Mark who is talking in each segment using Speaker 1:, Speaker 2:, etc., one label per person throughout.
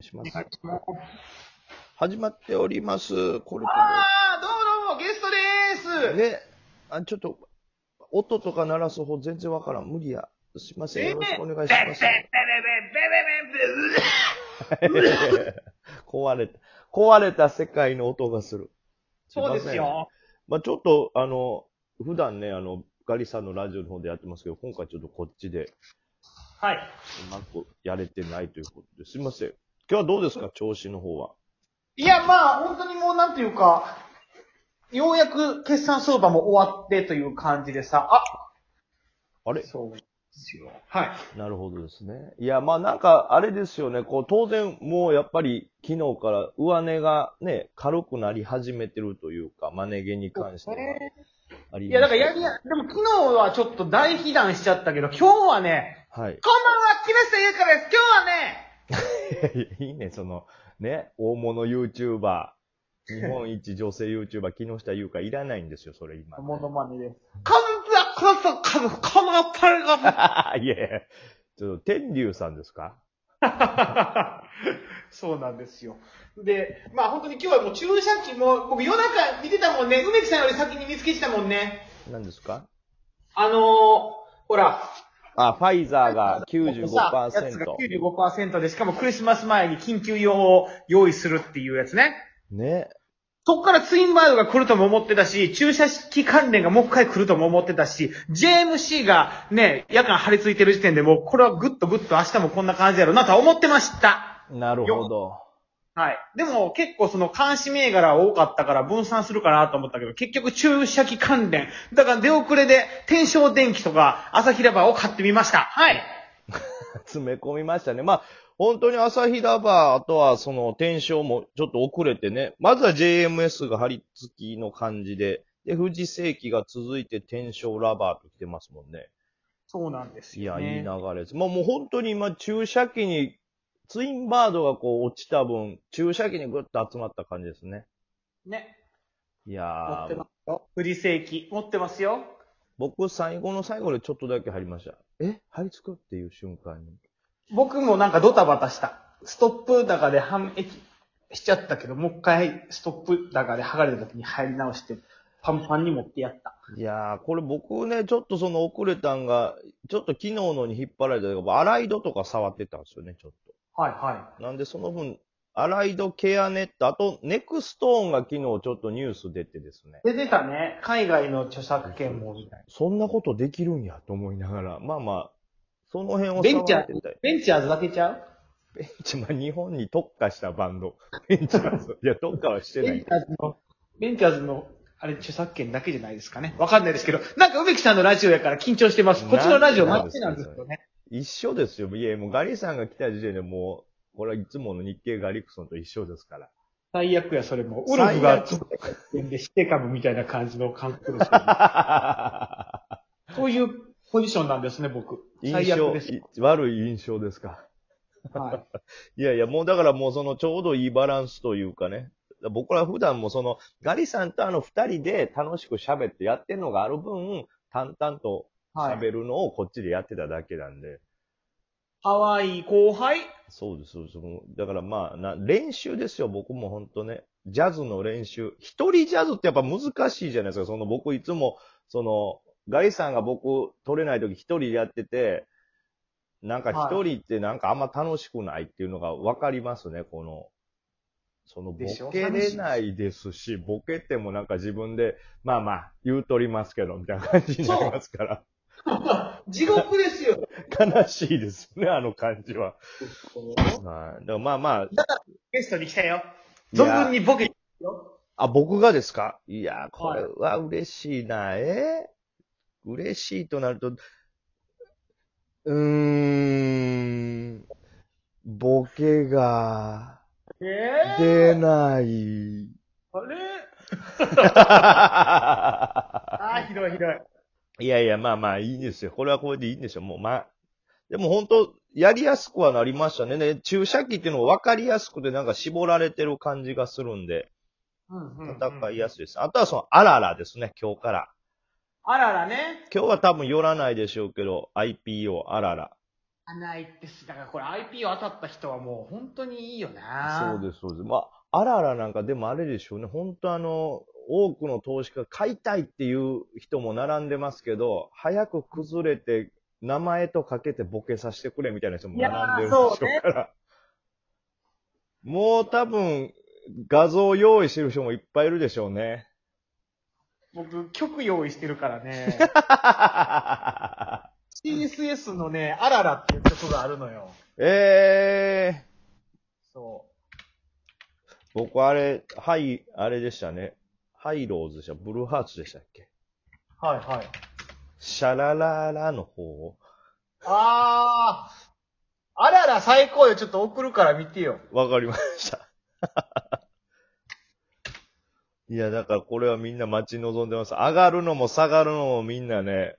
Speaker 1: します。始まっております。コルト
Speaker 2: あー、どうもどうも、ゲストでーす。
Speaker 1: で、あ、ちょっと、音とか鳴らす方全然わからん。無理や。すいません。よろしくお願いします。壊れた、壊れた世界の音がする。
Speaker 2: そうです。よ。
Speaker 1: まあちょっと、あの、普段ね、あの、ガリさんのラジオの方でやってますけど、今回ちょっとこっちで
Speaker 2: はい。
Speaker 1: うまくやれてないということですいません。今日はどうですか？調子の方は。
Speaker 2: いや、まあ、本当にもうなんていうか、ようやく決算相場も終わってという感じでさ、あ
Speaker 1: あれ？
Speaker 2: そうですよ。はい。
Speaker 1: なるほどですね。いや、まあなんか、あれですよね、こう、当然、もうやっぱり、昨日から上値がね、軽くなり始めてるというか、マネ毛に関しては。あり
Speaker 2: いや、だからや
Speaker 1: り
Speaker 2: りや、でも昨日はちょっと大被弾しちゃったけど、今日はね、
Speaker 1: はい。
Speaker 2: こんばんは、木下ゆうかです。今日はね、
Speaker 1: いいね、その、ね、大物 YouTuber、日本一女性 YouTuber、木下優香いらないんですよ、それ今。
Speaker 2: モノマネです。かずや、かず、かず、このパレが、
Speaker 1: いやいや、ちょっと、天竜さんですか？
Speaker 2: そうなんですよ。で、まあ本当に今日はもう注射器も、僕夜中見てたもんね、梅木さんより先に見つけてたもんね。
Speaker 1: 何ですか？
Speaker 2: あのー、ほら、
Speaker 1: あ、ファイザーが
Speaker 2: やつが
Speaker 1: 95%。
Speaker 2: 95%で、しかもクリスマス前に緊急用を用意するっていうやつね。
Speaker 1: ね。
Speaker 2: そっからツインバードが来るとも思ってたし、注射器関連がもう一回来るとも思ってたし、JMC がね、夜間張り付いてる時点でもうこれはぐっとぐっと明日もこんな感じやろうなとは思ってました。
Speaker 1: なるほど。
Speaker 2: はい。でも結構その監視銘柄多かったから分散するかなと思ったけど、結局注射器関連。だから出遅れで天正電機とか朝日ラバーを買ってみました。はい。
Speaker 1: 詰め込みましたね。まあ、本当に朝日ラバー、あとはその転生もちょっと遅れてね、まずは JMS が張り付きの感じで、で、富士世紀が続いて転生ラバーと来てますもんね。
Speaker 2: そうなんです
Speaker 1: いや、
Speaker 2: よ、ね。
Speaker 1: いい流れです。まあもう本当に今注射器に、ツインバードがこう落ちた分、注射器にぐっと集まった感じですね。
Speaker 2: ね。
Speaker 1: い
Speaker 2: 持
Speaker 1: やー
Speaker 2: ってま、すよ。富士世紀。持ってますよ。
Speaker 1: 僕最後の最後でちょっとだけ入りました。え？張り付くっていう瞬間に。
Speaker 2: 僕もなんかドタバタした。ストップ高で反撃しちゃったけど、もう一回ストップ高で剥がれた時に入り直して、パンパンに持ってやった。
Speaker 1: いやー、これ僕ね、ちょっとその遅れたんが、ちょっと昨日のに引っ張られたけど、アライドとか触ってたんですよね、ちょっ
Speaker 2: はいは
Speaker 1: と。なんでその分、アライドケアネット、あと、ネクストーンが昨日ちょっとニュース出てですね。
Speaker 2: い。出てたね。海外の著作権もみたいな。
Speaker 1: そんなことできるんやと思いながら、まあまあ、その辺を
Speaker 2: ベンチャー
Speaker 1: 触ってたり
Speaker 2: ベンチャーズだけちゃう？
Speaker 1: ベンチ、まあ日本に特化したバンド。ベンチャーズ。いや、特化はしてない
Speaker 2: ベンチ。ャーズの、ベンチャーズの、あれ、著作権だけじゃないですかね。わかんないですけど、なんか梅木さんのラジオやから緊張してます。こっちのラジオ待ってなんですよね。
Speaker 1: 一緒ですよ。いや、もうガリさんが来た時点でもう、これはいつもの日経ガリクソンと一緒ですから。
Speaker 2: 最悪や、それも。ウルフがつってで、してかむみたいな感じの感覚ですよね。そういうポジションなんですね、僕。
Speaker 1: 印象
Speaker 2: 最悪です。
Speaker 1: い悪い印象ですか。
Speaker 2: はい。
Speaker 1: いやいや、もうだからもうそのちょうどいいバランスというかね。僕ら普段もその、ガリさんとあの二人で楽しく喋ってやってるのがある分、淡々と
Speaker 2: はい。
Speaker 1: 喋るのをこっちでやってただけなんで。
Speaker 2: 可愛い後輩？
Speaker 1: そうです、そうです。だからまあな、練習ですよ、僕も本当ね。ジャズの練習。一人ジャズってやっぱ難しいじゃないですか。その僕いつも、その、ガリさんが僕取れない時一人でやってて、なんか一人ってなんかあんま楽しくないっていうのがわかりますね、この。そのボケれないですし、ボケてもなんか自分で、まあまあ、言うとりますけど、みたいな感じになりますから。
Speaker 2: 地獄ですよ。
Speaker 1: 悲しいですね、あの感じは。はい。だからまあまあ、
Speaker 2: ゲストに来たよ。存分にボケてよ。
Speaker 1: あ、僕がですか？いや、これは嬉しいな。え？嬉しいとなると、うーん、ボケが
Speaker 2: え
Speaker 1: 出ない。
Speaker 2: あれ？ああ、ひどいひどい。
Speaker 1: いやいや、まあまあいいんですよ。これはこれでいいんですよ。もうまあ。でも本当、やりやすくはなりましたね。ね注射器っていうのが分かりやすくてなんか絞られてる感じがするんで、戦いやすいです。あとはその、あららですね、今日から。
Speaker 2: あららね。
Speaker 1: 今日は多分寄らないでしょうけど、IPO、あらら。
Speaker 2: ないってす、だからこれ IP を当たった人はもう本当にいいよな。
Speaker 1: そうです、そうです。まあ、あららなんかでもあれでしょうね。本当あの、多くの投資家買いたいっていう人も並んでますけど、早く崩れて、名前とかけてボケさせてくれみたいな人も並んでるでしょうから。もう多分、画像用意してる人もいっぱいいるでしょうね。
Speaker 2: 僕、曲用意してるからね。CSS のね、あららっていう曲があるのよ。
Speaker 1: ええ
Speaker 2: そ
Speaker 1: ー、僕あれ、はい、あれでしたね。ハイローズでした。ブルーハーツでしたっけ？
Speaker 2: う。はいはい。
Speaker 1: シャラララの方？を。
Speaker 2: あー。あらら最高よ。ちょっと送るから見てよ。
Speaker 1: わかりました。いや、だからこれはみんな待ち望んでます。上がるのも下がるのもみんなね、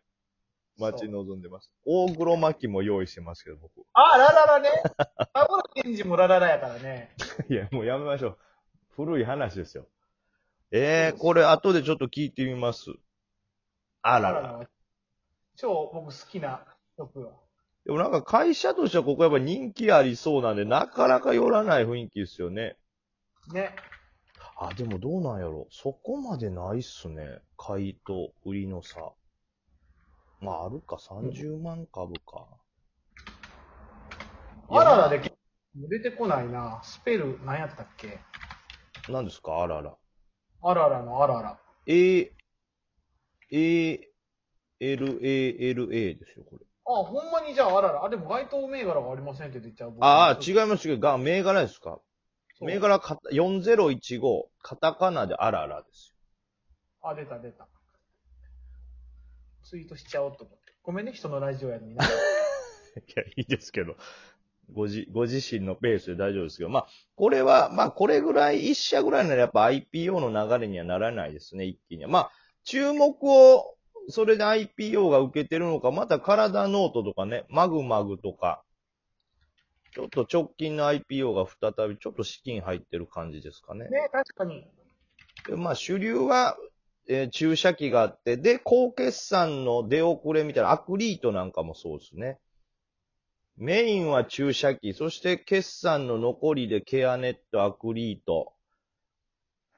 Speaker 1: 待ち望んでます。大黒巻きも用意してますけど、僕。
Speaker 2: あ、ラララね。田村健二もラララやからね。
Speaker 1: いや、もうやめましょう。古い話ですよ。ええー、これ後でちょっと聞いてみます。あらら。
Speaker 2: の超僕好きな曲よ。
Speaker 1: でもなんか会社としてはここやっぱ人気ありそうなんで、なかなか寄らない雰囲気ですよね。
Speaker 2: ね。
Speaker 1: あ、でもどうなんやろ。そこまでないっすね。買いと売りの差。まあ、あるか、30万株か。
Speaker 2: あららで出てこないな。スペル何やったっけ？
Speaker 1: 何ですか？あらら。
Speaker 2: あららのあらら。
Speaker 1: A、A、L、A、L、A ですよ、これ。
Speaker 2: あ、ほんまにじゃああらら。あ、でも該当銘柄がありませんって出ちゃう。
Speaker 1: ああ、違
Speaker 2: う。
Speaker 1: います、違う。が、銘柄ですか？銘柄か、4015、カタカナであららです
Speaker 2: あ、出た出た。ツイートしちゃおうと思って。ごめんね、人のラジオやのに。
Speaker 1: いや、いいですけど。ごじ、ご自身のペースで大丈夫ですけど。まあ、これは、まあ、これぐらい、一社ぐらいならやっぱ IPO の流れにはならないですね、一気には。まあ、注目を、それで IPO が受けてるのか、またカラダノートとかね、まぐまぐとか、ちょっと直近の IPO が再びちょっと資金入ってる感じですかね。
Speaker 2: ね、確かに。
Speaker 1: でまあ、主流は、えー注射器があって、で、高決算の出遅れみたいな、アクリートなんかもそうですね。メインは注射器、そして決算の残りでケアネット、アクリート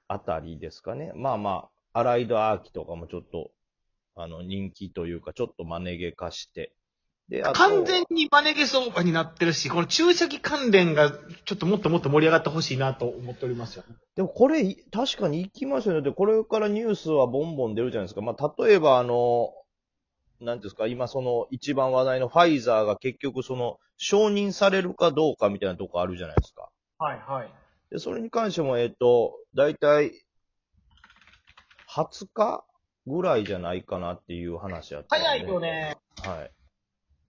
Speaker 1: あたりですかね。まあまあ、アライドアーキとかもちょっと、あの、人気というか、ちょっとマネゲ化して。で、あと
Speaker 2: 完全にマネゲ相場になってるし、この注射器関連がちょっともっともっと盛り上がってほしいなと思っておりますよ。
Speaker 1: でもこれ、い確かに行きますよね。で、これからニュースはボンボン出るじゃないですか。まあ、例えばあの、なんですか、今その一番話題のファイザーが結局その、承認されるかどうかみたいなとこあるじゃないですか。
Speaker 2: はいはい。
Speaker 1: で、それに関しても、えっ、と、だいたい、20日ぐらいじゃないかなっていう話あった、
Speaker 2: 早いよ。ね。
Speaker 1: はい。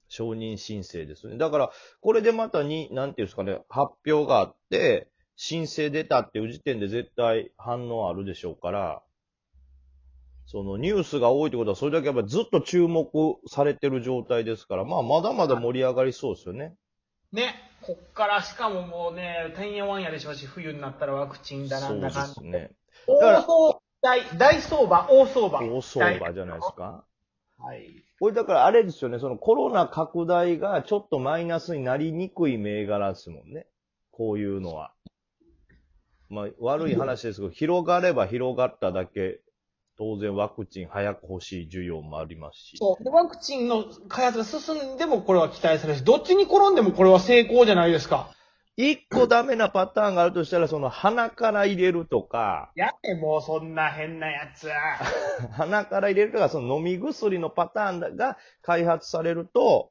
Speaker 1: 承認申請ですね。だから、これでまたに、なんていうんですかね、発表があって、申請出たっていう時点で絶対反応あるでしょうから、そのニュースが多いってことは、それだけやっぱずっと注目されてる状態ですから、まあ、まだまだ盛り上がりそうですよね。
Speaker 2: ね。こっからしかももうね、てんやわんやでしょうし、冬になったらワクチンだなんだかんだ
Speaker 1: そうですね。
Speaker 2: 大相大、大相場、大相場。
Speaker 1: 大相場じゃないですか。
Speaker 2: はい。
Speaker 1: これだからあれですよね、そのコロナ拡大がちょっとマイナスになりにくい銘柄ですもんね。こういうのは。まあ、悪い話ですけど、広がれば広がっただけ、当然ワクチン早く欲しい需要もありますし。
Speaker 2: そう。で、ワクチンの開発が進んでもこれは期待されるし、どっちに転んでもこれは成功じゃないですか。
Speaker 1: 一個ダメなパターンがあるとしたら、その鼻から入れるとか、
Speaker 2: やねもうそんな変なやつ。
Speaker 1: 鼻から入れるとか、その飲み薬のパターンが開発されると、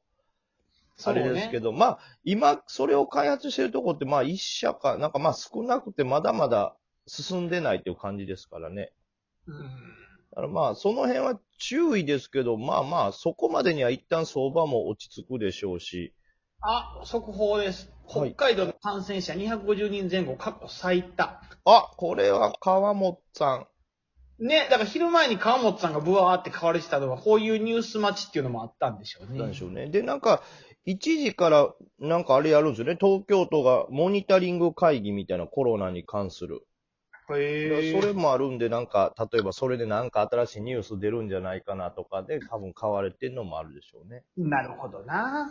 Speaker 1: あれですけ
Speaker 2: ど。
Speaker 1: ど、まあ、今、それを開発してるとこって、まあ、一社か、なんかまあ少なくてまだまだ進んでないっていう感じですからね。
Speaker 2: うん。
Speaker 1: だからまあ、その辺は注意ですけど、まあまあ、そこまでには一旦相場も落ち着くでしょうし、
Speaker 2: あ、速報です。
Speaker 1: はい
Speaker 2: 北海道の感染者250人前後、過去最多。
Speaker 1: あ、これは川本さん。
Speaker 2: ね、だから昼前に川本さんがブワーって買われてたのは、こういうニュース待ちっていうのもあったんでしょうね。
Speaker 1: なんでしょうね。で、なんか、一時から、なんかあれやるんですよね。東京都がモニタリング会議みたいなコロナに関する。
Speaker 2: へ
Speaker 1: それもあるんで、なんか、例えばそれでなんか新しいニュース出るんじゃないかなとかで、多分買われてるのもあるでしょうね。
Speaker 2: なるほどな。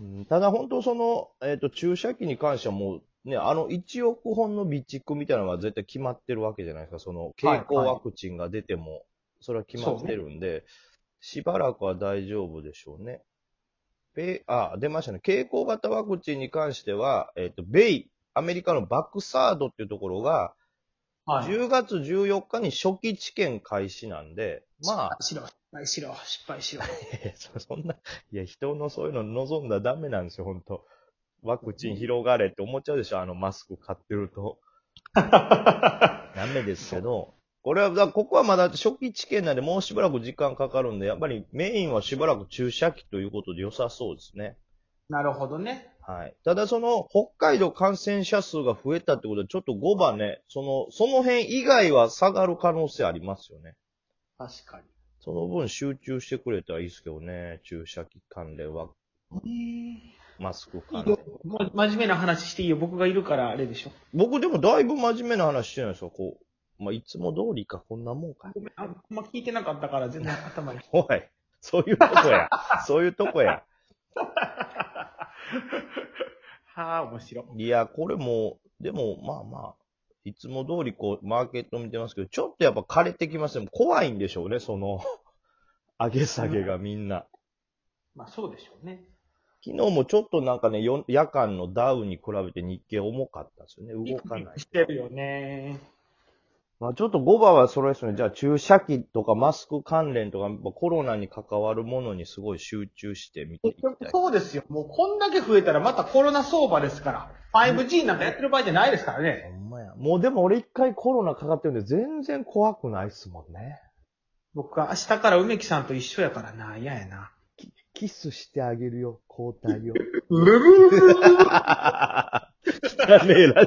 Speaker 1: うんただ本当その、えっ、と、注射器に関してはもう、ね、あの1億本の備蓄みたいなのが絶対決まってるわけじゃないですか。その、経口ワクチンが出ても、それは決まってるんで、しばらくは大丈夫でしょうね。ベイ、あ、出ましたね。経口型ワクチンに関しては、えっ、と、ベイ、アメリカのバックサードっていうところが、
Speaker 2: はい。
Speaker 1: 10月14日に初期治験開始なんで、まあ、
Speaker 2: しろ、失敗しろ、失敗しろ。
Speaker 1: え そそんな、いや、人のそういうの望んだらダメなんですよ、本当ワクチン広がれって思っちゃうでしょ、あのマスク買ってると。ダメですけど、これは、ここはまだ初期治験なんで、もうしばらく時間かかるんで、やっぱりメインはしばらく注射器ということで良さそうですね。
Speaker 2: なるほどね。
Speaker 1: はい。ただその、北海道感染者数が増えたってことで、ちょっと5番ね、その、その辺以外は下がる可能性ありますよね。
Speaker 2: 確か
Speaker 1: その分集中してくれたらいいですけどね、注射器関連は、
Speaker 2: に。
Speaker 1: マスク
Speaker 2: い
Speaker 1: 関連
Speaker 2: 真面目な話していいよ。僕がいるからあれでしょ。
Speaker 1: 僕でもだいぶ真面目な話してないですよ、こう。まあ、いつも通りか、こんなもんか。
Speaker 2: ごめん、あんま聞いてなかったから全然頭に。
Speaker 1: おい、そういうとこや。そういうとこや。
Speaker 2: はあ、面白い。
Speaker 1: いや、これも、でも、まあまあ、いつも通りこう、マーケット見てますけど、ちょっとやっぱ枯れてきますね。怖いんでしょうね、その、上げ下げがみんな。
Speaker 2: まあそうでしょうね。
Speaker 1: 昨日もちょっとなんかね、よ夜間のダウンに比べて日経重かったですよね。動かない。
Speaker 2: してるよね。
Speaker 1: まあちょっと5番はそれですね。じゃあ注射器とかマスク関連とか、やっぱコロナに関わるものにすごい集中して見ていきたい。
Speaker 2: そうですよ。もうこんだけ増えたらまたコロナ相場ですから。5G なんかやってる場合じゃないですからね。
Speaker 1: ほんまや。もうでも俺一回コロナかかってるんで全然怖くないっすもんね。
Speaker 2: 僕は明日から梅木さんと一緒やからな。嫌やな。
Speaker 1: キスしてあげるよ、交代を。
Speaker 2: うるるる
Speaker 1: 汚ねえラ